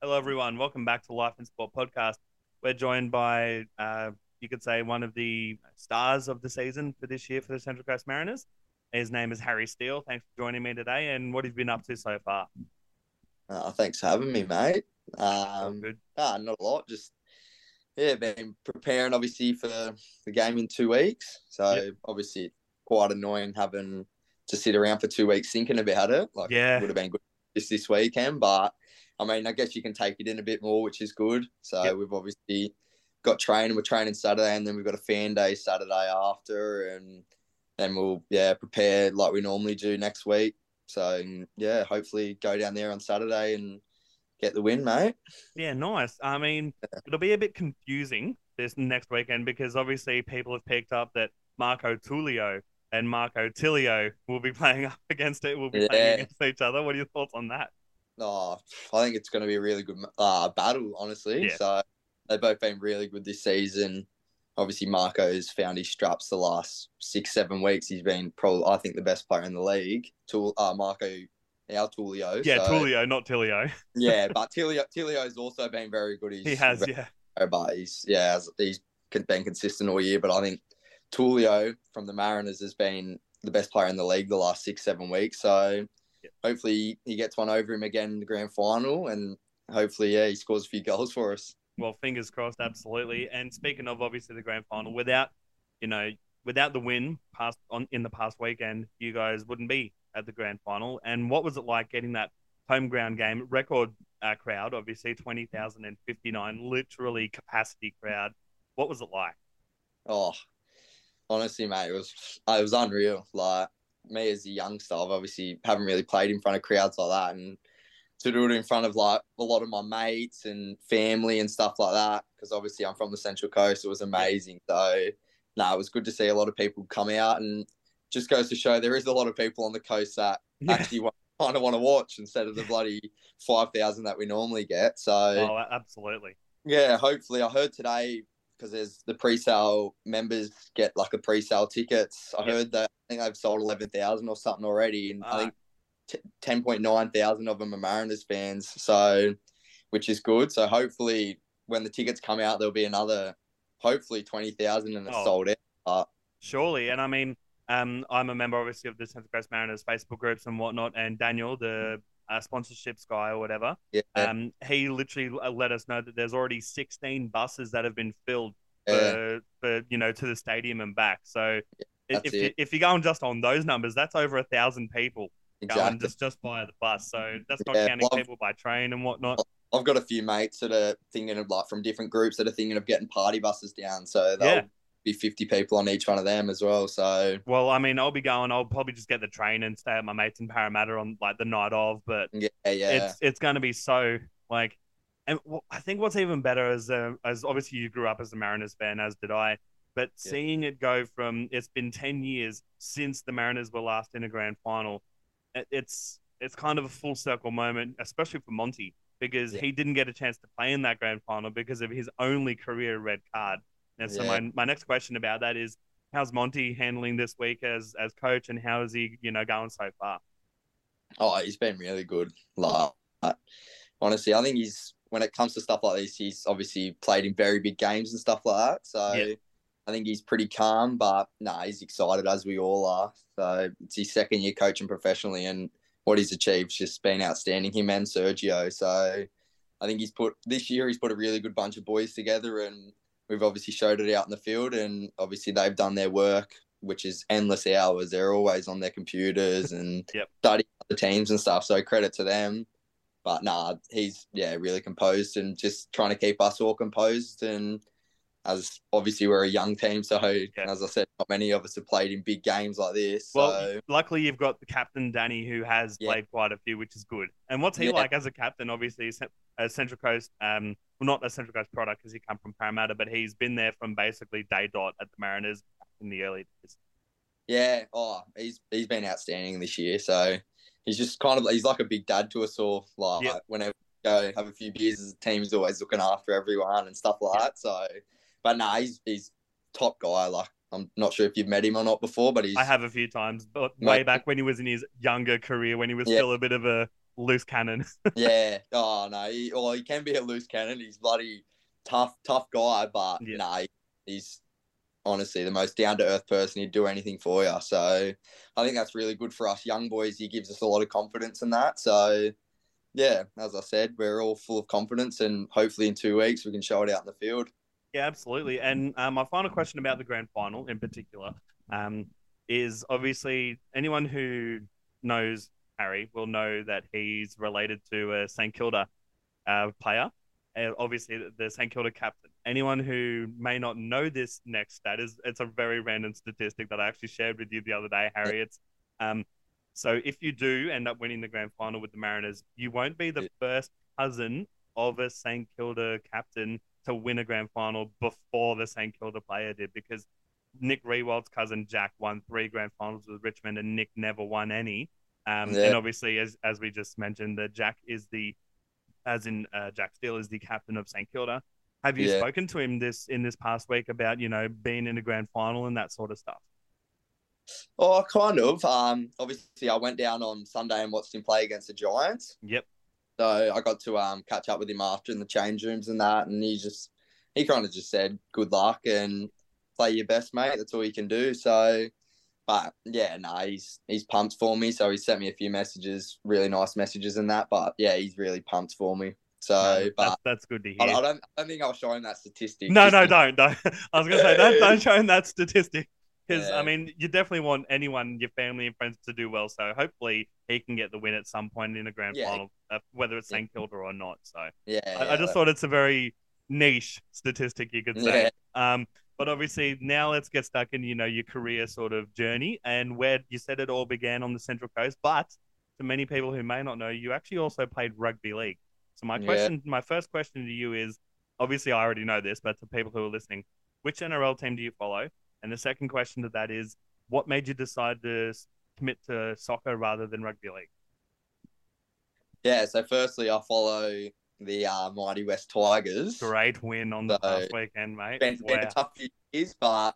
Hello, everyone. Welcome back to Life and Sport podcast. We're joined by, uh, you could say, one of the stars of the season for this year for the Central Coast Mariners. His name is Harry Steele. Thanks for joining me today. And what have you been up to so far? Uh, thanks for having me, mate. Um, Good. ah, not a lot. Just yeah, been preparing obviously for the game in two weeks. So Yep. obviously quite annoying having to sit around for two weeks thinking about it. Like Yeah. it would have been good just this weekend, but I mean, I guess you can take it in a bit more, which is good. So Yep. we've obviously got training. We're training Saturday, and then we've got a fan day Saturday after, and then we'll yeah prepare like we normally do next week. So yeah, hopefully go down there on Saturday and get the win, mate. Yeah, nice. I mean, it'll be a bit confusing this next weekend because obviously people have picked up that Marco Tullio and Marco Tilio will be playing up against it. Will be Yeah. playing against each other. What are your thoughts on that? Oh, I think it's going to be a really good uh, battle, honestly. Yeah. So they've both been really good this season. Obviously, Marco's found his straps the last six, seven weeks. He's been probably, I think, the best player in the league. Tool, uh, Marco, our Tulio. Yeah, so, Tullio, not Tilio. yeah, but Tilio, Tilio's also been very good. He's He has, very- yeah. but he's yeah, he's been consistent all year. But I think Tulio from the Mariners has been the best player in the league the last six, seven weeks. So. Hopefully he gets one over him again in the grand final, and hopefully yeah, he scores a few goals for us. Well, fingers crossed, absolutely. And speaking of obviously the grand final, without you know, without the win past on in the past weekend, you guys wouldn't be at the grand final. And what was it like getting that home ground game record uh, crowd? Obviously, twenty thousand and fifty nine, literally capacity crowd. What was it like? Oh, honestly, mate, it was it was unreal. Like me as a youngster, I've obviously haven't really played in front of crowds like that, and to do it in front of like a lot of my mates and family and stuff like that, because obviously I'm from the Central Coast, it was amazing. So, no, it was good to see a lot of people come out, and just goes to show there is a lot of people on the coast that Yeah. actually kind of want to watch instead of the bloody five thousand that we normally get. So, Oh, absolutely. yeah, hopefully. I heard today because there's the pre-sale members get like a pre-sale tickets. I Yep. heard that I think they've sold eleven thousand or something already, and Ah. I think t- ten point nine thousand of them are Mariners fans. So, which is good. So hopefully, when the tickets come out, there'll be another, hopefully twenty thousand, and it's Oh. sold out. Surely, and I mean, um, I'm a member obviously of the Central Coast Mariners Facebook groups and whatnot. And Daniel, the uh, sponsorships guy or whatever, Yeah, um, he literally let us know that there's already 16 buses that have been filled yeah, for, for you know to the stadium and back. So that's if you, if you're going just on those numbers, that's over a thousand people going just just via the bus. So that's not Yeah, counting well, people by train and whatnot. I've got a few mates that are thinking of like from different groups that are thinking of getting party buses down. So Yeah. Be fifty people on each one of them as well. So Well, I mean, I'll be going. I'll probably just get the train and stay at my mates in Parramatta on like the night of. But yeah, yeah. it's it's going to be so like, and I think what's even better is uh, as obviously you grew up as a Mariners fan, as did I. But Yeah. seeing it go from it's been ten years since the Mariners were last in a grand final, it, it's it's kind of a full circle moment, especially for Monty because Yeah. he didn't get a chance to play in that grand final because of his only career red card. And so Yeah. my my next question about that is how's Monty handling this week as as coach, and how is he you know going so far? Oh, he's been really good. Like, honestly, I think he's when it comes to stuff like this, he's obviously played in very big games and stuff like that. So Yeah. I think he's pretty calm, but nah, he's excited as we all are. So it's his second year coaching professionally, and what he's achieved just been outstanding. Him and Sergio. So I think he's put this year he's put a really good bunch of boys together, and we've obviously showed it out in the field, and obviously they've done their work, which is endless hours. They're always on their computers and Yep. studying the teams and stuff. So credit to them. But nah, he's yeah really composed and just trying to keep us all composed. And as obviously we're a young team, so as I said, not many of us have played in big games like this. Well, so luckily you've got the captain Danny who has Yeah. played quite a few, which is good. And what's he Yeah. like as a captain? Obviously, he's a Central Coast, um, well, not a Central Coast product because he come from Parramatta, but he's been there from basically day dot at the Mariners in the early days. yeah, oh, he's he's been outstanding this year. So he's just kind of he's like a big dad to us all. Like Yeah. whenever we go have a few beers as a team, he's always looking after everyone and stuff like Yeah. that. So, but nah, he's he's top guy. Like I'm not sure if you've met him or not before, but he's I have a few times, but way back when he was in his younger career, when he was Yeah. still a bit of a loose cannon. yeah. Oh no. He, well, he can be a loose cannon. He's bloody tough, tough guy. But Yeah. no, he- he's honestly the most down to earth person. He'd do anything for you. So I think that's really good for us young boys. He gives us a lot of confidence in that. So yeah, as I said, we're all full of confidence, and hopefully in two weeks we can show it out in the field. Yeah, absolutely. And um, my final question about the grand final in particular um, is obviously anyone who knows Harry will know that he's related to a St Kilda uh, player, uh, obviously the- the St Kilda captain. Anyone who may not know this next stat is it's a very random statistic that I actually shared with you the other day, Harry. It's um, so if you do end up winning the grand final with the Mariners, you won't be the Yeah. first cousin of a St Kilda captain to win a grand final before the St Kilda player did because Nick Riewoldt's cousin Jack won three grand finals with Richmond and Nick never won any. Um, Yeah. And obviously, as as we just mentioned, that Jack is the, as in uh, Jack Steele is the captain of St Kilda. Have you Yeah. spoken to him this in this past week about you know being in a grand final and that sort of stuff? Oh, kind of. Um, obviously, I went down on Sunday and watched him play against the Giants. Yep. So I got to um catch up with him after in the change rooms and that, and he just he kind of just said good luck and play your best, mate. That's all you can do. So, but yeah, no, he's he's pumped for me. So he sent me a few messages, really nice messages and that. But yeah, he's really pumped for me. So, No, but that's, that's good to hear. I, I don't I don't think I'll show him that statistic. No, no, don't, don't. I was gonna say don't, don't show him that statistic because I mean you definitely want anyone, your family and friends, to do well. So hopefully he can get the win at some point in a grand Yeah. final, uh, whether it's Yeah. St Kilda or not. So Yeah, I, I yeah, just thought it's a very niche statistic, you could say. Yeah. Um, but obviously now let's get stuck in, you know, your career sort of journey and where you said it all began on the Central Coast. But to many people who may not know, you actually also played rugby league. So my Yeah. question, my first question to you is, obviously I already know this, but to people who are listening, which NRL team do you follow? And the second question to that is, what made you decide to commit to soccer rather than rugby league? yeah. So firstly, I follow the uh, mighty West Tigers. Great win on the So, past weekend, mate. been, been a tough few years, but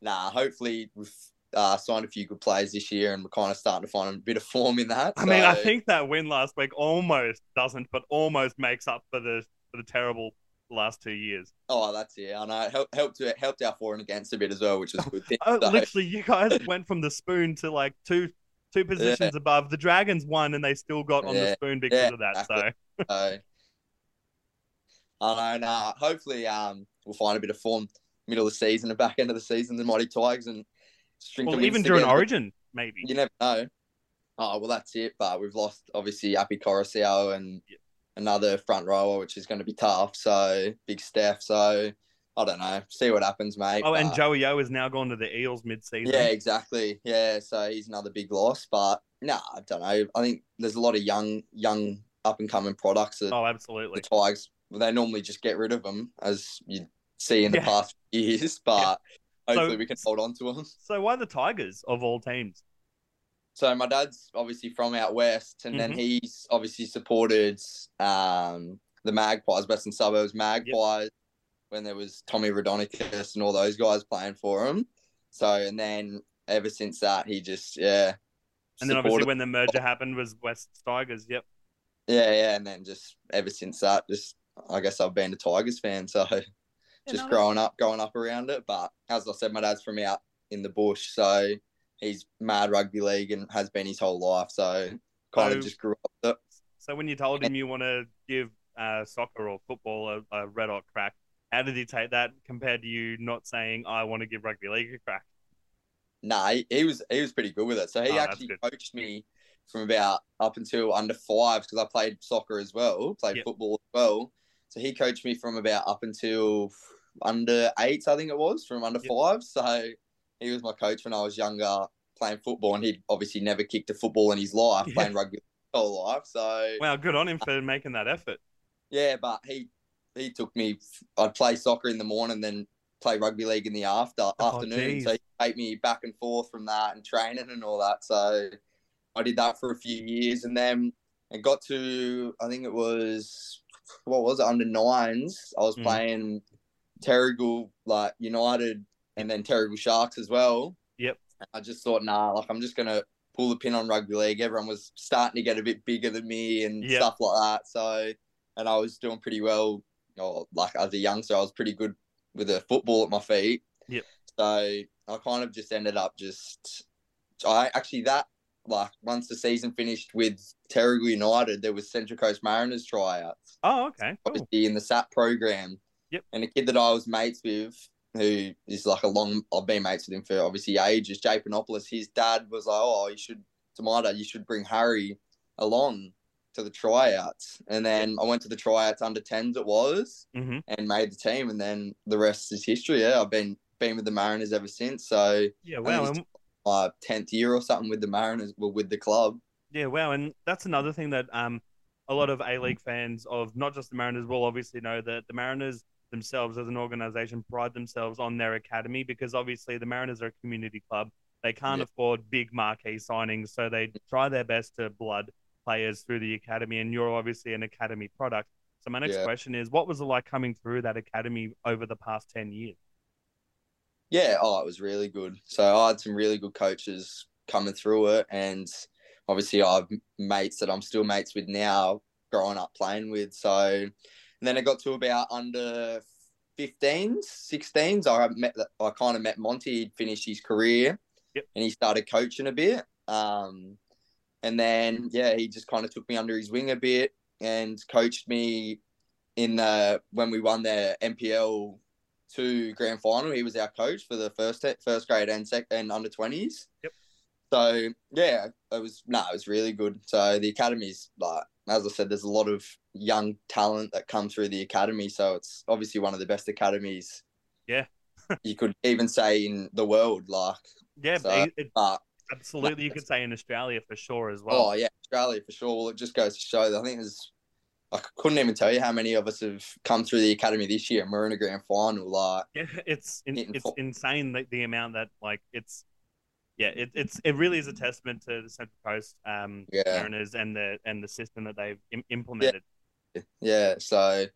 nah, hopefully we've uh, signed a few good players this year and we're kind of starting to find a bit of form in that. I mean, I think that win last week almost doesn't, but almost makes up for the for the terrible last two years. Oh, that's it. I know. It helped, helped, helped our for and against a bit as well, which is a good thing. Oh, So, literally, you guys went from the spoon to like two two positions above. The Dragons won, and they still got on the spoon because yeah, of that. exactly. So so, I know. Nah, hopefully um, we'll find a bit of form middle of the season and back end of the season, the mighty Tigers, and string well, even during together. Origin, maybe. You never know. Oh well, that's it. But we've lost obviously Api Koroisau and Yeah. another front rower, which is going to be tough. So big Steph. So I don't know. See what happens, mate. Oh, and But- Joey O is now gone to the Eels mid-season. yeah, exactly. Yeah, so he's another big loss. But nah, I don't know. I think there's a lot of young, young up and coming products that Oh, the absolutely. Tigers. They normally just get rid of them, as you see in the Yeah. past years. But hopefully So- we can hold on to them. So why the Tigers of all teams? So my dad's obviously from out west, and then Mhm. he's obviously supported um, the Magpies, Western Suburbs Magpies, when there was Tommy Raudonikis and all those guys playing for him. So and then ever since that, he just yeah. And then obviously when the merger happened was West Tigers. Yep. yeah, yeah, and then just ever since that, just I guess I've been a Tigers fan. So just no, growing up, growing up around it. But as I said, my dad's from out in the bush, so he's mad rugby league and has been his whole life. So kind So- of just grew up with it. So when you told him you want to give uh, soccer or football a, a red hot crack, how did he take that compared to you not saying I want to give rugby league a crack? Nah, he, he was he was pretty good with it. So he Oh, actually coached me from about up until under fives because I played soccer as well, played Yep. football as well. So he coached me from about up until under eights, I think it was, from under Yep. fives. So he was my coach when I was younger, playing football, and he'd obviously never kicked a football in his life, Yeah. playing rugby his whole life. So Wow, good on him for making that effort. yeah, but he he took me. I'd play soccer in the morning, then play rugby league in the after oh, afternoon. Oh, geez. So he take me back and forth from that and training and all that. So I did that for a few years, and then it got to I think it was what was it under nines. I was Mm. playing Terrigal like United, and then Terrigal Sharks as well. Yep. I just thought, nah, like I'm just gonna pull the pin on rugby league. Everyone was starting to get a bit bigger than me and Yep. stuff like that. So, and I was doing pretty well. Or like as a youngster, I was pretty good with a football at my feet. Yep. So I kind of just ended up just. I actually that like once the season finished with Terrigal United, there was Central Coast Mariners tryouts Oh, okay. Cool. obviously in the SAP program. Yep. And a kid that I was mates with, who is like a long, I've been mates with him for obviously ages, Jay Panopoulos, his dad was like, oh, you should, to my dad, you should bring Harry along to the tryouts. And then I went to the tryouts under 10s it was hmm and made the team. And then the rest is history. Yeah, I've been been with the Mariners ever since. So Yeah. Wow. And, my 10th year or something with the Mariners, well, with the club. yeah. Wow. And that's another thing that um a lot of A League fans of not just the Mariners will obviously know that the Mariners themselves as an organization pride themselves on their academy because obviously the Mariners are a community club. They can't Yeah. afford big marquee signings, so they try their best to blood players through the academy. And you're obviously an academy product. So my next Yeah. question is, what was it like coming through that academy over the past ten years? Yeah, oh, it was really good. So I had some really good coaches coming through it, and obviously I have mates that I'm still mates with now, growing up playing with. So and then it got to about under 15s, 16s. I met, I kind of met Monty. He'd finished his career, Yep. and he started coaching a bit. Um, and then yeah, he just kind of took me under his wing a bit and coached me in the when we won the NPL two grand final. He was our coach for the first first grade and sec and under twenties. Yep. So yeah, it was no, it was really good. So the academy's like as I said, there's a lot of young talent that come through the academy. So it's obviously one of the best academies. Yeah. you could even say in the world, like, Yeah, So, it- it- but absolutely. You could say in Australia for sure as well. oh yeah, Australia for sure. Well, it just goes to show that I think there's. I couldn't even tell you how many of us have come through the academy this year, and we're in a grand final. Like, Yeah, it's in, it's insane the, the amount that like it's yeah it, it's it really is a testament to the Central Coast um Yeah. Mariners and the and the system that they've Im- implemented. Yeah, so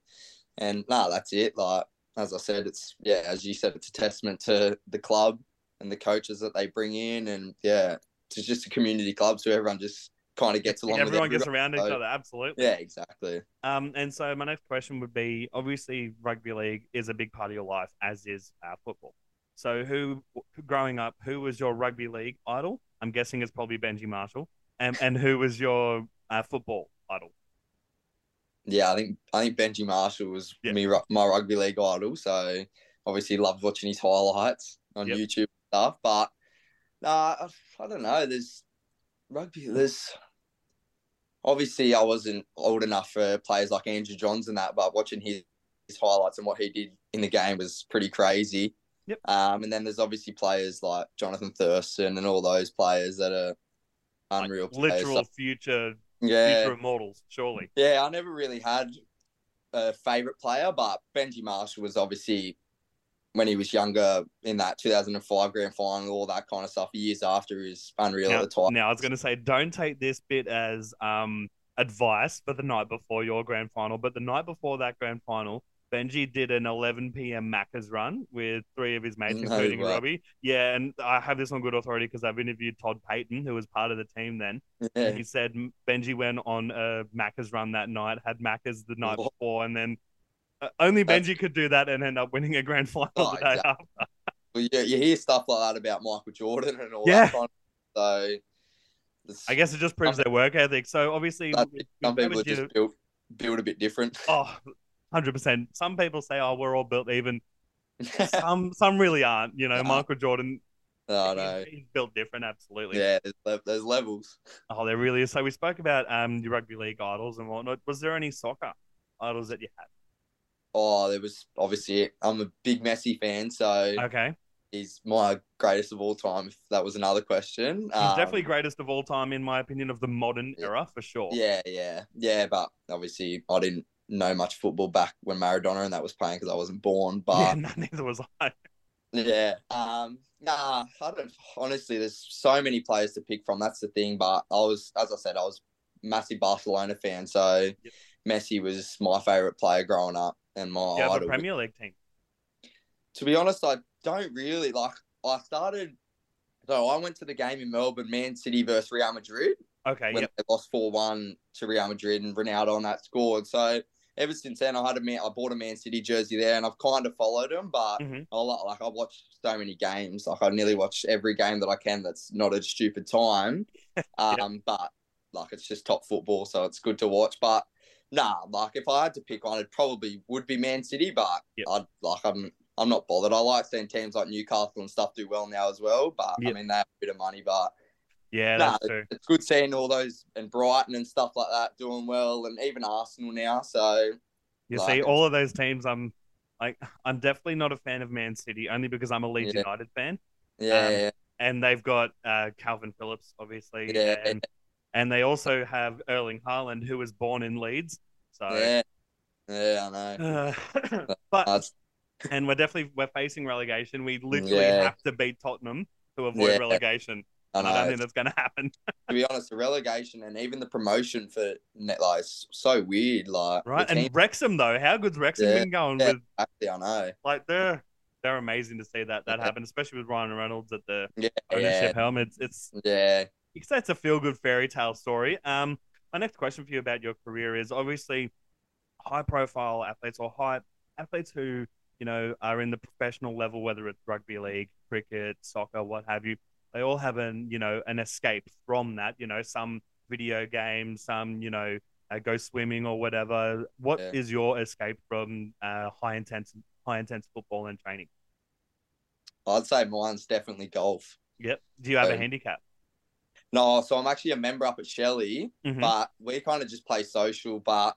and no, that's it. Like as I said, it's yeah, as you said, it's a testament to the club and the coaches that they bring in, and yeah, it's just a community club, so everyone just kind of gets along. with Everyone gets around each other, absolutely. Yeah, exactly. Um, and so my next question would be: obviously, rugby league is a big part of your life, as is uh, football. So, who, growing up, who was your rugby league idol? I'm guessing it's probably Benji Marshall. And and who was your uh, football idol? Yeah, I think I think Benji Marshall was Yeah. me my rugby league idol, so obviously loved watching his highlights on Yep. YouTube and stuff. But nah, I, I don't know. There's rugby. There's obviously I wasn't old enough for players like Andrew Johns and that, but watching his, his highlights and what he did in the game was pretty crazy. Yep. Um, and then there's obviously players like Jonathan Thurston and all those players that are Like, unreal players. literal So, future yeah, future immortals, surely. yeah, I never really had a favorite player, but Benji Marshall was obviously when he was younger in that 2005 grand final, all that kind of stuff. Years after is unreal Now, at the time. now, I was going to say, don't take this bit as um, advice for the night before your grand final, but the night before that grand final, Benji did an 11 p.m. Macca's run with three of his mates, including. Robbie. Yeah, and I have this on good authority because I've interviewed Todd Payten, who was part of the team then. Yeah. He said Benji went on a Macca's run that night, had Macca's the night before, and then uh, only That's- Benji could do that and end up winning a grand final Oh, the day exactly. after. Well, you, you hear stuff like that about Michael Jordan and all Yeah. that kind of so it's- I guess it just proves their work ethic. So obviously, that's we- it. we some people are you- just built built a bit different. Oh, 100%. Some people say, oh, we're all built even. Some some really aren't. You know, Nah. Michael Jordan, oh he's, no. he's built different, absolutely. Yeah, there's, there's levels. Oh, there really is. So we spoke about um your rugby league idols and whatnot. Was there any soccer idols that you had? Oh, there was obviously I'm a big Messi fan, so Okay. he's my greatest of all time. If that was another question, He's Um, definitely greatest of all time, in my opinion, of the modern Yeah. era, for sure. Yeah, yeah, yeah. But obviously, I didn't know much football back when Maradona and that was playing because I wasn't born. But no, neither was I. yeah, um, nah, I don't. Honestly, there's so many players to pick from. That's the thing. But I was, as I said, I was massive Barcelona fan, so Yep. Messi was my favorite player growing up and my have idol. Premier League team. to be honest, I don't really like. I started So I went to the game in Melbourne, Man City versus Real Madrid, Okay, when yep. they lost four one to Real Madrid, and Ronaldo on that scored. So ever since then, I had a man. I bought a Man City jersey there, and I've kind of followed them. But Mhm. I like, I watched so many games. Like I nearly watch every game that I can. That's not a stupid time. Um, but like it's just top football, so it's good to watch. But nah, like if I had to pick one, it probably would be Man City. But Yep. I'd like I'm I'm not bothered. I like seeing teams like Newcastle and stuff do well now as well. But Yep. I mean they have a bit of money, but Yeah, nah, that's true. it's good seeing all those and Brighton and stuff like that doing well, and even Arsenal now. So You like see, all of those teams, I'm like, I'm definitely not a fan of Man City, only because I'm a Leeds Yeah. United fan, yeah, Um, yeah, and they've got uh, Kalvin Phillips, obviously, Yeah. and and they also have Erling Haaland, who was born in Leeds. So, yeah, yeah, I know. uh, but and we're definitely we're facing relegation. We literally Yeah. have to beat Tottenham to avoid Yeah. relegation. I I don't think that's going to happen. to be honest, the relegation and even the promotion for net like so weird. Like Right? And Wrexham though, how good's Wrexham Yeah, been going yeah, with actually, I know. like they're they're amazing to see that that Yeah. happen, especially with Ryan Reynolds at the ownership helm. It's it's yeah, you could say it's a feel good fairy tale story. Um, my next question for you about your career is obviously high profile athletes or high athletes who you know are in the professional level, whether it's rugby league, cricket, soccer, what have you. They all have an you know an escape from that. You know, some video games, some you know uh, go swimming or whatever. What is Yeah. your escape from uh, high intense high intense football and training? I'd say mine's definitely golf. Yep. Do you have a handicap? No, so I'm actually a member up at Shelly, Mhm. but we kind of just play social. But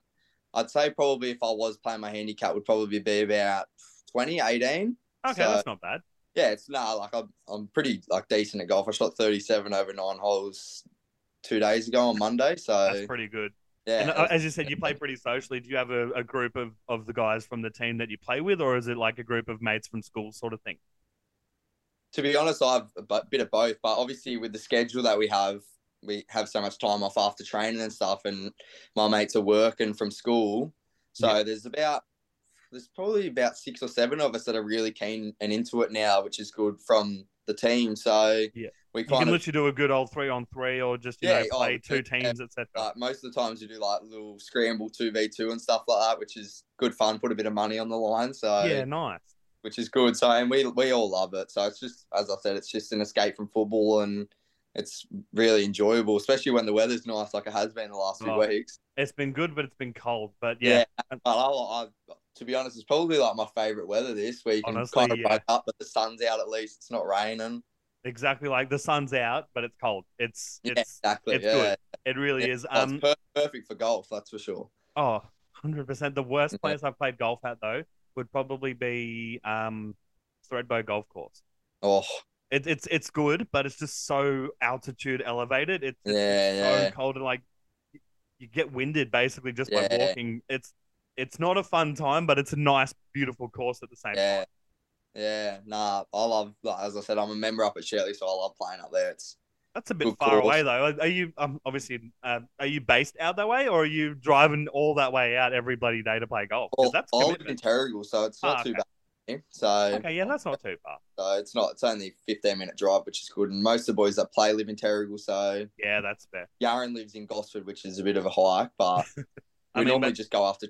I'd say probably if I was playing my handicap, would probably be about 20, 18. Okay, so- that's not bad. Yeah, it's nah, like I'm, I'm pretty like decent at golf. I shot 37 over nine holes two days ago on Monday. So That's pretty good. yeah, And uh, as you said, you play pretty socially. Do you have a, a group of, of the guys from the team that you play with, or is it like a group of mates from school sort of thing? To be honest, I've a bit of both, but obviously with the schedule that we have, we have so much time off after training and stuff, and my mates are working from school. So Yeah. there's about there's probably about six or seven of us that are really keen and into it now, which is good from the team. So Yeah. we You can of literally do a good old three on three, or just you Yeah, know oh, play two teams, etc. like most of the times you do like little scramble two v two and stuff like that, which is good fun. Put a bit of money on the line. So yeah, nice. Which is good. So and we we all love it. So it's just as I said, it's just an escape from football and it's really enjoyable, especially when the weather's nice like it has been the last few Oh, weeks. It's been good, but it's been cold. But yeah, But I, I, to be honest, it's probably like my favourite weather this week. Honestly, kind of yeah. up, but the sun's out at least. It's not raining. exactly. Like the sun's out, but it's cold. It's Yeah, it's exactly. it's yeah. good. it really Yeah, is. Um, perfect for golf, that's for sure. Oh, 100%. The worst place I've played golf at, though, would probably be um, Thredbo Golf Course. Oh, It, it's it's good, but it's just so altitude elevated. It's, it's Yeah, so yeah. cold and like you get winded basically just by walking. It's it's not a fun time, but it's a nice, beautiful course at the same yeah. time. Yeah, nah, I love, as I said, I'm a member up at Shelly, so I love playing up there. It's That's a bit far away though. Are you um, obviously uh, are you based out that way, or are you driving all that way out every bloody day to play golf? well, that's I live in. Terrigal, so it's not Ah, too okay. bad. So, Okay, yeah, that's not too far. so it's not. It's only 15 minute drive, which is good. And most of the boys that play live in Terrigal. So Yeah, that's fair. Yaron lives in Gosford, which is a bit of a hike, but we mean, normally but- just go after.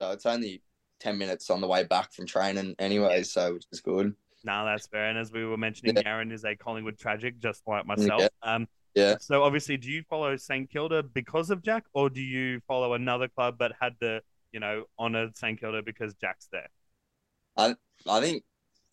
So it's only 10 minutes on the way back from training, anyway. Yeah. So which is good. No, that's fair. And as we were mentioning, Yeah. Aaron is a Collingwood tragic, just like myself. Um, Yeah. So obviously, do you follow St Kilda because of Jack, or do you follow another club but had to, you know, honor St Kilda because Jack's there? I think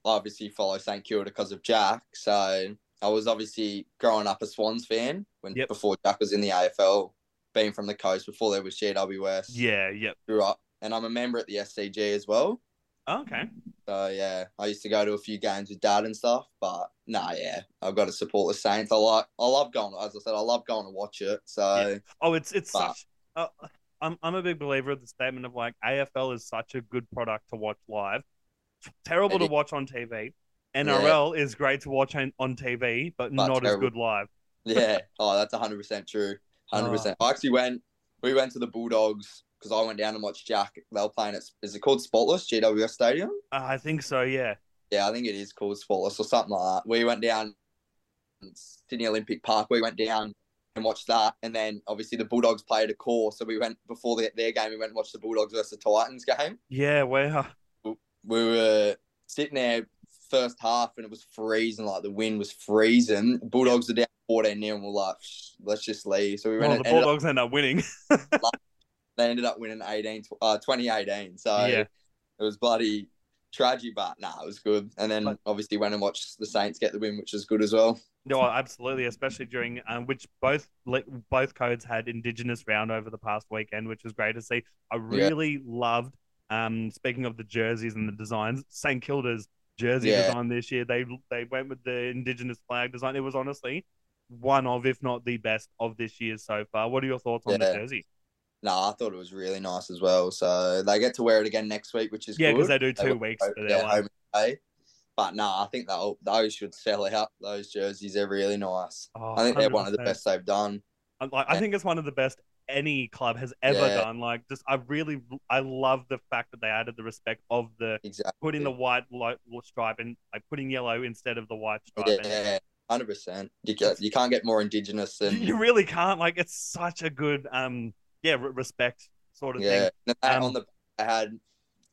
I obviously follow St Kilda because of Jack. So I was obviously growing up a Swans fan when Yep. before Jack was in the AFL, being from the coast before there was GWS. Yeah. Yep. Grew up, and I'm a member at the SCG as well. Okay. So yeah, I used to go to a few games with dad and stuff. But nah, yeah, I've got to support the Saints. I like, I love going. As I said, I love going to watch it. So Oh, it's it's But- such. Uh, I'm I'm a big believer of the statement of like AFL is such a good product to watch live. Terrible to watch on TV. NRL is great to watch on, on TV, but, But not as good live. yeah, oh, that's 100 percent true. 100. percent I actually went. We went to the Bulldogs because I went down and watched Jack. They were playing at. Is it called Spotless GWS Stadium? Uh, I think so. Yeah. Yeah, I think it is called Spotless or something like that. We went down Sydney Olympic Park. We went down and watched that, and then obviously the Bulldogs played a core, so we went before the, their game. We went and watched the Bulldogs versus the Titans game. Yeah, wow. We were sitting there first half, and it was freezing. Like the wind was freezing. Bulldogs are down fourteen 0 and we're like, let's just leave. So we went. Well, the Bulldogs up, end up winning. they ended up winning 18, uh, 2018. So yeah. it was bloody tragic, but nah, it was good. And then but, obviously went and watched the Saints get the win, which was good as well. No, absolutely, especially during um, which both both codes had Indigenous round over the past weekend, which was great to see. I really yeah. loved. Um, speaking of the jerseys and the designs, St Kilda's jersey yeah. design this year, they they went with the Indigenous flag design. It was honestly one of, if not the best of this year so far. What are your thoughts on yeah. the jersey? No, I thought it was really nice as well. So they get to wear it again next week, which is yeah, because they do two they weeks for their home day. But no, I think that those should sell out. Those jerseys are really nice. Oh, I think they're one of the best they've done. Like, I think it's one of the best any club has ever yeah. done. Like, just I really, I love the fact that they added the respect of the exactly. putting the white stripe and like putting yellow instead of the white stripe. Yeah, hundred percent. You you can't get more indigenous than you really can't. Like, it's such a good um yeah, respect sort of yeah. thing. Um, on the I had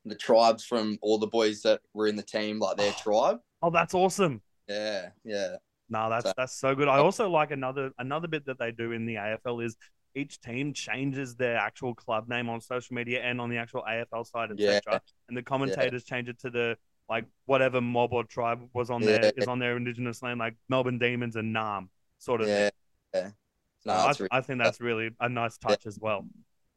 the tribes from all the boys that were in the team, like their oh, tribe. Oh, that's awesome. Yeah, yeah. No, that's so, that's so good. I also like another another bit that they do in the AFL is each team changes their actual club name on social media and on the actual AFL side, etc. Yeah. And the commentators yeah. change it to the like whatever mob or tribe was on yeah. there is on their indigenous land, like Melbourne Demons and Narrm, sort of. Yeah. yeah. No, I, really, I, think that's really a nice touch yeah. as well.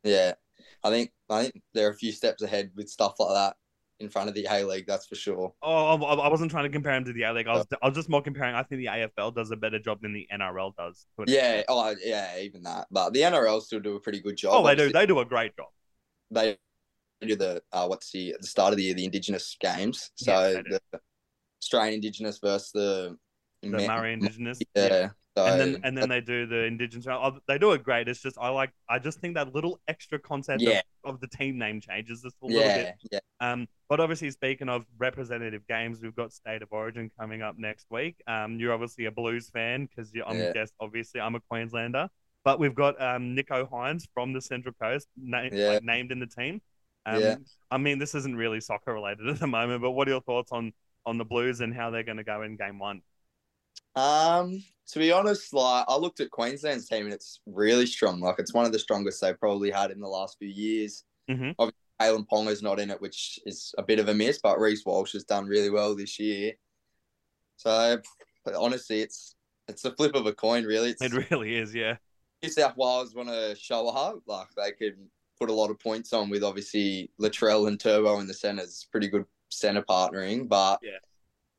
Yeah, I think I think they're a few steps ahead with stuff like that in front of the A League. That's for sure. Oh, I wasn't trying to compare him to the A League. I was, I was just more comparing. I think the AFL does a better job than the NRL does. Yeah. Oh, yeah. Even that, but the NRL still do a pretty good job. Oh, they do. They do a great job. They do the uh, what's the at the start of the year the Indigenous games. So the Australian Indigenous versus the the Maori Indigenous. Yeah. yeah. So, and then and then they do the indigenous. Oh, they do it great. It's just I like. I just think that little extra concept yeah. of, of, the team name changes just a little yeah, bit. Yeah. Um. But obviously, speaking of representative games, we've got State of Origin coming up next week. Um. You're obviously a Blues fan because I'm yeah. guess obviously I'm a Queenslander. But we've got um Nicho Hynes from the Central Coast na- like, named in the team. Um, yeah. I mean, this isn't really soccer related at the moment, but what are your thoughts on on the Blues and how they're going to go in game one? Um, to be honest, like I looked at Queensland's team and it's really strong. Like it's one of the strongest they've probably had in the last few years. Mm-hmm. Obviously, Ponga's not in it, which is a bit of a miss, but Reece Walsh has done really well this year. So honestly, it's it's a flip of a coin, really. It's, it really is, yeah. New South Wales want to show a like they could put a lot of points on with obviously Latrell and Turbo in the centre. centres. Pretty good centre partnering, but yeah.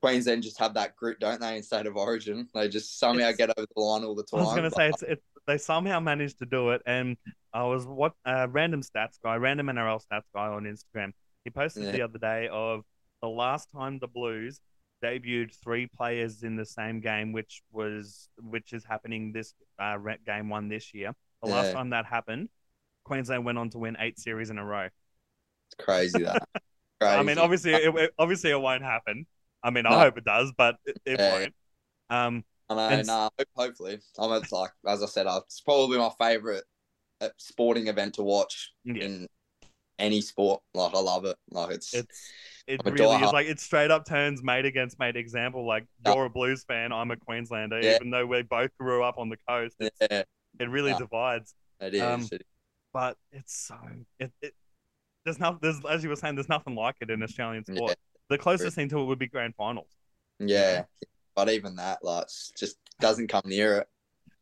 Queensland just have that grit, don't they? In state of origin, they just somehow it's, get over the line all the time. I was going to say it's, it's they somehow managed to do it. And I was what uh, random stats guy, random NRL stats guy on Instagram. He posted yeah. the other day of the last time the Blues debuted three players in the same game, which was which is happening this uh, game one this year. The yeah. last time that happened, Queensland went on to win eight series in a row. It's crazy that. crazy. I mean, obviously, it, obviously it won't happen. I mean, no. I hope it does, but it, it yeah. won't. Um, I know. And... Hopefully, I'm like as I said, it's probably my favorite uh, sporting event to watch yeah. in any sport. Like I love it. Like it's it's it really is like it straight up turns mate against mate example. Like you're a Blues fan, I'm a Queenslander, yeah. even though we both grew up on the coast. yeah. It really divides. It is. Um, it is. But it's so it, it there's nothing. There's as you were saying, there's nothing like it in Australian sport. The closest thing to it would be grand finals. Yeah, but even that, like, just doesn't come near it.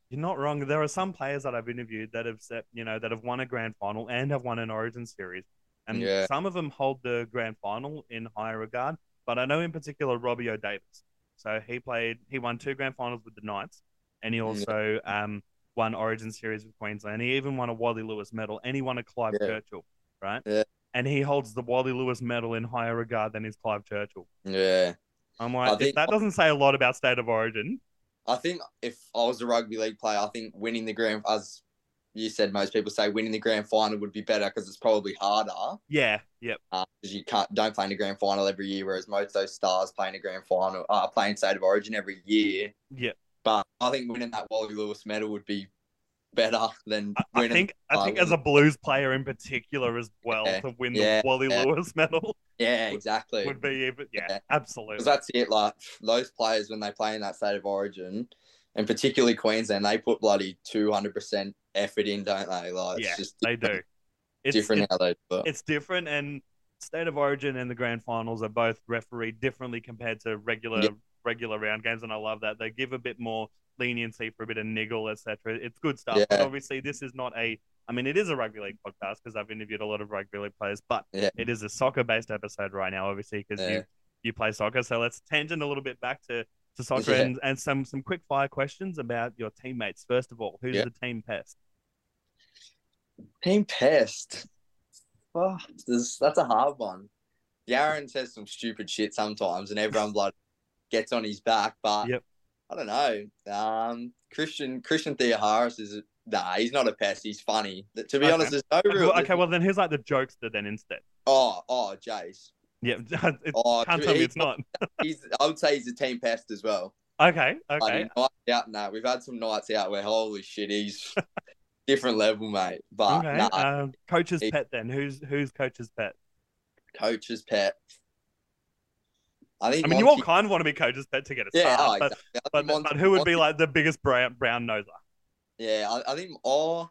You're not wrong. There are some players that I've interviewed that have set, you know, that have won a grand final and have won an Origin series, and yeah. some of them hold the grand final in higher regard. But I know in particular Robbie O'Davis. So he played, he won two grand finals with the Knights, and he also yeah. um, won Origin series with Queensland. He even won a Wally Lewis medal, and he won a Clive yeah. Churchill, right? Yeah and he holds the Wally Lewis medal in higher regard than his Clive Churchill. Yeah. I'm like, think, that doesn't say a lot about state of origin. I think if I was a rugby league player, I think winning the grand, as you said, most people say winning the grand final would be better because it's probably harder. Yeah. Yep. Because uh, you can't don't play in the grand final every year, whereas most of those stars playing a grand final, uh, playing state of origin every year. Yeah. But I think winning that Wally Lewis medal would be better than I, I think I think as a blues player in particular as well Yeah. to win Yeah. the Wally Yeah. Lewis medal yeah, exactly. would be even yeah, absolutely. that's it. Like those players when they play in that state of origin, and particularly Queensland, they put bloody two hundred percent effort in, don't they? Like yeah, just they do. It's different it's, how they do it. it's different and state of origin and the grand finals are both refereed differently compared to regular regular round games and I love that. They give a bit more leniency for a bit of niggle, etc. It's good stuff. But obviously this is not a I mean it is a rugby league podcast because I've interviewed a lot of rugby league players, but Yeah. it is a soccer based episode right now, obviously, because Yeah. you you play soccer. So let's tangent a little bit back to, to soccer Yeah. and, and some some quick fire questions about your teammates. First of all, who's Yeah. the team pest? Team pest. Oh, this, that's a hard one. Darren says some stupid shit sometimes, and everyone blood gets on his back. But Yep. I don't know. Um, Christian Christian Theoharous is nah. He's not a pest. He's funny. To be Okay. honest, there's no real. Okay, well then who's like the jokester then instead? Oh, oh, Jace. Yeah, Oh, can't tell me it's not. He's. I would say he's a team pest as well. Okay, Like, okay. nights out, nah, we've had some nights out where holy shit, he's different level, mate. But Okay. nah, um, coach's he- pet then. Who's who's coach's pet? coach's pet. I think. I mean, you all kind of want to be coach's pet to get a Yeah, start, oh, exactly. But, Monty- but who would be like the biggest brown brown noser? Yeah, I, I think. Oh,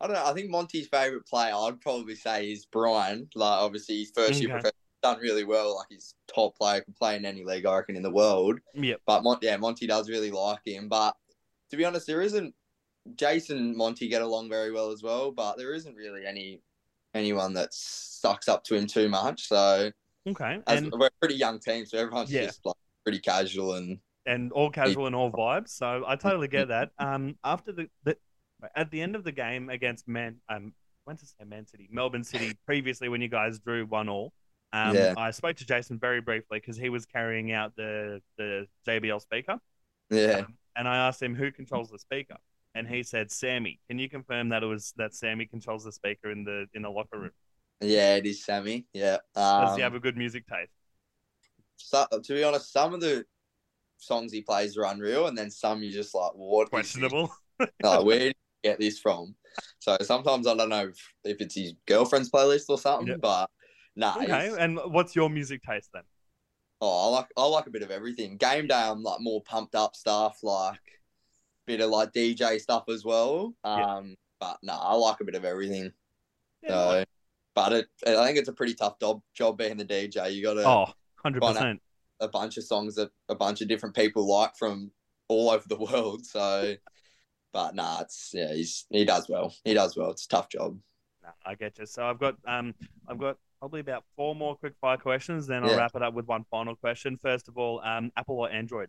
I don't know. I think Monty's favorite player, I'd probably say, is Brian. Like, obviously, his first year Okay. professional done really well. Like, he's top player, can play in any league, I reckon, in the world. Yep. But Mon- yeah, Monty does really like him. But to be honest, there isn't. Jason and Monty get along very well as well, but there isn't really any anyone that sucks up to him too much. So Okay. as, And we're a pretty young team, so everyone's Yeah. just like pretty casual and and all casual and all vibes. So I totally get that. Um, after the, the at the end of the game against Man, um, went to say Man City, Melbourne City. Previously, when you guys drew one all, um, Yeah. I spoke to Jason very briefly because he was carrying out the the JBL speaker, yeah. um, and I asked him who controls the speaker, and he said Sammy. Can you confirm that it was that Sammy controls the speaker in the in the locker room? Yeah, it is Sammy. Yeah. Does Um, he have a good music taste? so, to be honest, some of the songs he plays are unreal, and then some you just like, what? Questionable. Like, where did you get this from? So sometimes I don't know if, if it's his girlfriend's playlist or something, Yeah. but nah. Okay. he's- And what's your music taste then? Oh, I like I like a bit of everything. Game day, I'm like more pumped up stuff, like bit of like DJ stuff as well. Um, but nah, I like a bit of everything. Yeah, So, but it, I think it's a pretty tough job job being the DJ. You got to Oh, 100%. a bunch of songs that a bunch of different people like from all over the world. So, but nah, it's yeah, he's he does well. He does well. It's a tough job. No, I get you. So I've got um I've got probably about four more quick fire questions, then I'll Yeah. wrap it up with one final question. First of all, um Apple or Android?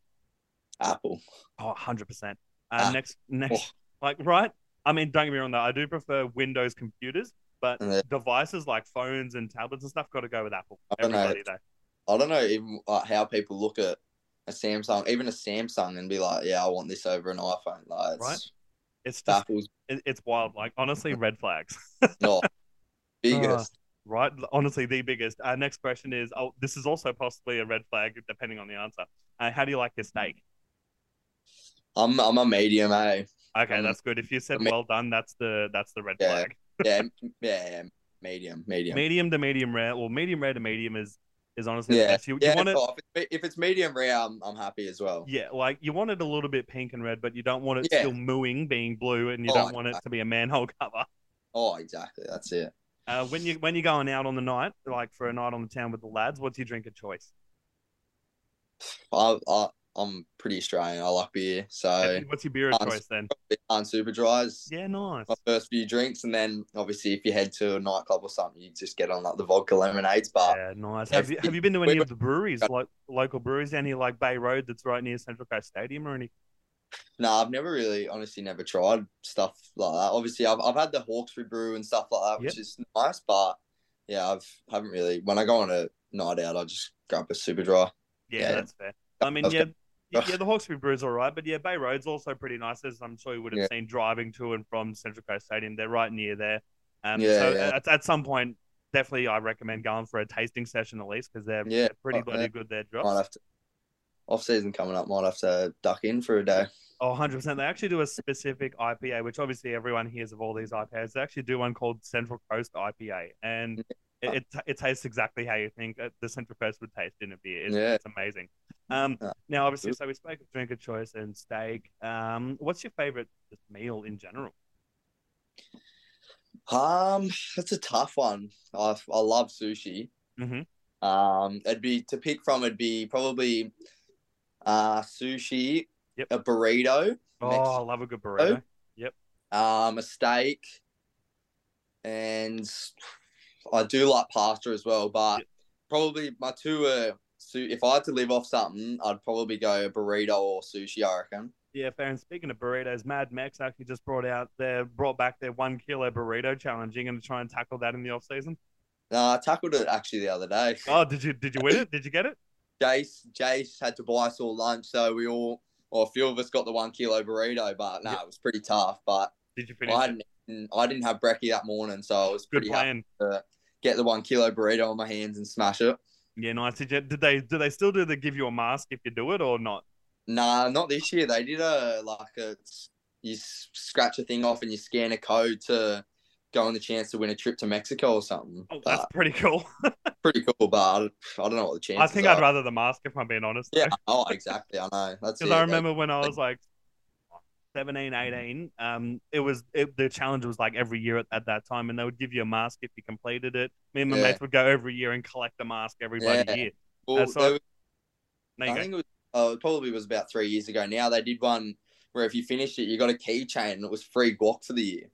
Apple. Oh, 100%. Um, Ah. next next like right? I mean, don't get me wrong though, I do prefer Windows computers, but Yeah. devices like phones and tablets and stuff got to go with Apple. I don't know. Though. I don't know even like, how people look at a Samsung, even a Samsung, and be like, yeah, I want this over an iPhone. Like, it's, Right. It's just Apple's it, it's wild. Like honestly, red flags. not biggest. right? Honestly, the biggest. Our next question is oh, this is also possibly a red flag depending on the answer. Uh, how do you like your steak? I'm I'm a medium, eh? Okay, Um, that's good. If you said me- well done, that's the that's the red Yeah. flag. Yeah, yeah, yeah, medium, medium. Medium to medium rare, Well, medium rare to medium is is honestly yeah. You, yeah. you want it, if, it's, if it's medium rare, I'm, I'm happy as well. yeah, like you want it a little bit pink and red, but you don't want it Yeah. still mooing, being blue, and you Oh, don't want it to be a manhole cover. Oh, exactly. That's it. Uh, when you when you're going out on the night, like for a night on the town with the lads, what's your drink of choice? I, I I'm pretty Australian. I like beer, so What's your beer of choice then? on super dries. Yeah, nice. My first few drinks, and then obviously if you head to a nightclub or something, you just get on like the vodka lemonades. But Yeah, nice. Have you have you been to any of the breweries, like local breweries, any like Bay Road that's right near Central Coast Stadium or any? no, I've never really, honestly, never tried stuff like that. Obviously, I've I've had the Hawkesbury brew and stuff like that, which is nice. But yeah, I've haven't really. When I go on a night out, I just grab a super dry. Yeah, Yeah. that's fair. I mean, That's yeah, good. Yeah, yeah, the Hawkesbury Brew's all right, but yeah, Bay Road's also pretty nice, as I'm sure you would have Yeah. seen driving to and from Central Coast Stadium. They're right near there. Um, Yeah, so yeah. At, at some point, definitely I recommend going for a tasting session at least because they're, Yeah, they're pretty bloody good. Their Might drops. have to. off season coming up, might have to duck in for a day. Oh, 100%. They actually do a specific IPA, which obviously everyone hears of all these IPAs. They actually do one called Central Coast IPA. And it, it, it tastes exactly how you think the Central Coast would taste in a beer. It's, Yeah. it's amazing. Um, now, obviously, so we spoke of drink of choice and steak. Um, what's your favorite just meal in general? Um, that's a tough one. I I love sushi. Mhm. Um, it'd be to pick from. It'd be probably uh sushi, Yep. a burrito, Oh, Mex- I love a good burrito. Yep. Um, a steak, and I do like pasta as well. But Yep. probably my two are. Su- If I had to live off something, I'd probably go a burrito or sushi. I reckon. Yeah, fair. And speaking of burritos, Mad Mex actually just brought out their brought back their one kilo burrito challenge. You're going to try and tackle that in the off season. No, I tackled it actually the other day. Oh, did you did you win it? Did you get it? Jace, Jace had to buy us all lunch, so we all, or a few of us got the one kilo burrito. But no, Yep. it was pretty tough. But Did you finish? I didn't, I didn't have brekkie that morning, so I was Good pretty happy plan. to get the one kilo burrito on my hands and smash it. Yeah, nice. Did you, did they do they still do the give you a mask if you do it or not? Nah, not this year. They did a like a you scratch a thing off and you scan a code to go on the chance to win a trip to Mexico or something. Oh, that's But pretty cool. pretty cool, but I, I don't know what the chances. I think are. I'd rather the mask if I'm being honest. Yeah. Oh, exactly. I know. That's Because. I remember when I was like 17, 18, um, it was it, the challenge was like every year at, at that time, and they would give you a mask if you completed it. Me and my Yeah. mates would go every year and collect a mask every bloody Yeah. year. Well, there what- I go. think it was uh, it probably was about three years ago. Now they did one where if you finished it, you got a keychain and it was free guac for the year.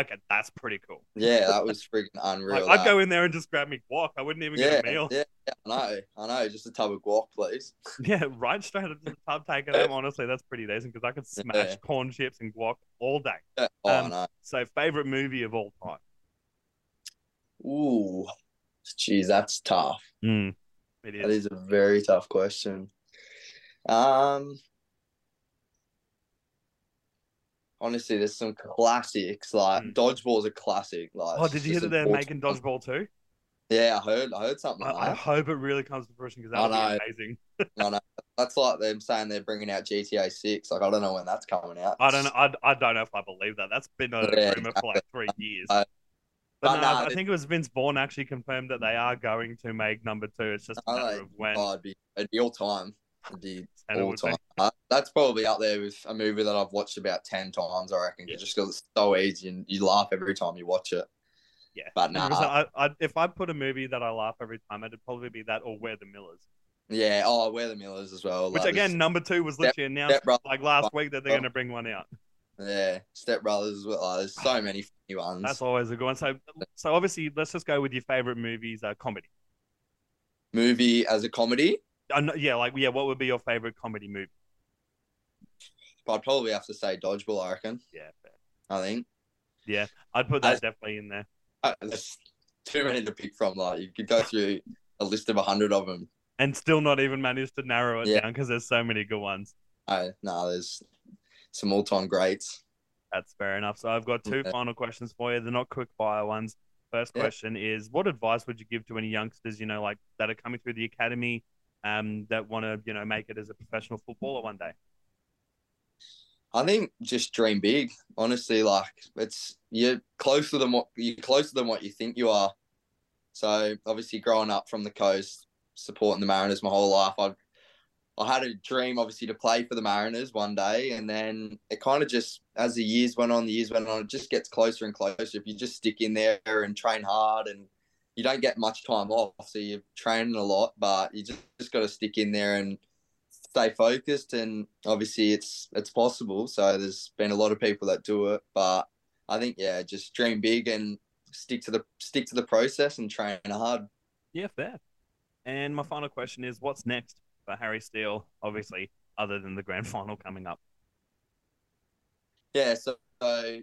Okay, that's pretty cool. Yeah, that was freaking unreal. Like, I'd go in there and just grab me guac. I wouldn't even yeah, get a meal. yeah, yeah, I know, I know. Just a tub of guac, please. Yeah, right straight into the tub, take it home. Honestly, that's pretty decent because I could smash Yeah. corn chips and guac all day. Yeah. Oh, Um, know. So, favorite movie of all time? Ooh, jeez, that's tough. Mm, it That is a very tough question. Um, honestly, there's some classics like Mm. Dodgeball's a classic. Like, Oh, did you hear that they're making Dodgeball too? Yeah, I heard. I heard something I, like I hope it really comes to fruition because that would know. be amazing. I know. That's like them saying they're bringing out GTA Six. Like I don't know when that's coming out. I don't know. I, I don't know if I believe that. That's been a Yeah, rumor for like three years. I- but but no, no, I think it was Vince Vaughn actually confirmed that they are going to make number two. It's just a matter know. of when. Oh, it'd be it'd be all time. All time. Uh, that's probably up there with a movie that I've watched about ten times. I reckon, Yeah. just because it's so easy and you laugh every time you watch it. Yeah, But nah. I, I, if I put a movie that I laugh every time, it'd probably be that or We're the Millers. Yeah. Oh, We're the Millers as well. Which like, again, number two was literally announced Step like last week that they're Oh. going to bring one out. Yeah, Step Brothers as well. Like, there's so many funny ones. That's always a good one. So, so obviously, let's just go with your favorite movies, uh, comedy. Movie as a comedy, yeah, like yeah, what would be your favorite comedy movie? I'd probably have to say Dodgeball. I reckon. Yeah, fair. I think Yeah, I'd put that As- definitely in there. uh, there's too many to pick from. Like you could go through a list of a hundred of them. and still not even manage to narrow it Yeah. down because there's so many good ones. I no, there's some all-time greats. That's fair enough. So I've got two Okay. final questions for you. They're not quick fire ones. First Yeah. question is, what advice would you give to any youngsters, you know, like that are coming through the academy, um, that want to, you know, make it as a professional footballer one day? I think just dream big. Honestly, like it's you're closer than what you're closer than what you think you are. So obviously, growing up from the coast, supporting the Mariners my whole life, I I had a dream obviously to play for the Mariners one day, and then it kind of just as the years went on, the years went on, it just gets closer and closer. If you just stick in there and train hard, and you don't get much time off, so you're training a lot, but you just, just got to stick in there and stay focused and obviously it's it's possible so there's been a lot of people that do it but i think yeah just dream big and stick to the stick to the process and train hard Yeah, fair. And my final question is, what's next for Harry Steele? Obviously, other than the grand final coming up. yeah so, so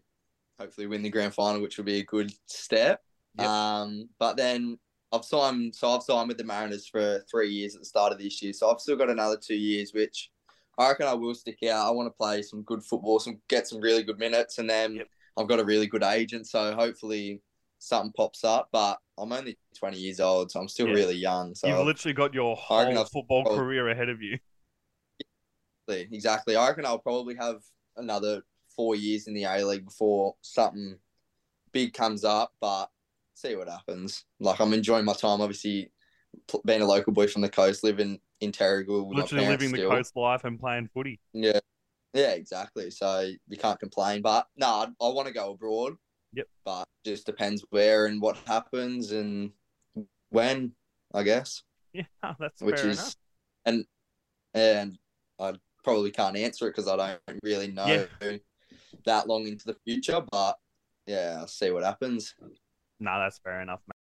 hopefully win the grand final which will be a good step Yep. um but then i've signed so i've signed with the mariners for three years at the start of this year so i've still got another two years which i reckon i will stick out i want to play some good football some get some really good minutes and then Yep. i've got a really good agent so hopefully something pops up but i'm only 20 years old so i'm still Yeah. really young so You've literally got your whole football oh. career ahead of you. exactly, exactly. I reckon I'll probably have another four years in the A League before something big comes up, but see what happens. Like I'm enjoying my time. Obviously, being a local boy from the coast, living in Terrigal, Literally living the coast life and playing footy. Yeah, yeah, exactly. So you can't complain. But no, I, I want to go abroad. Yep. But just depends where and what happens and when, I guess. Yeah, that's Which fair is enough. and and I probably can't answer it because I don't really know Yeah. that long into the future. But yeah, I'll see what happens. No, that's fair enough.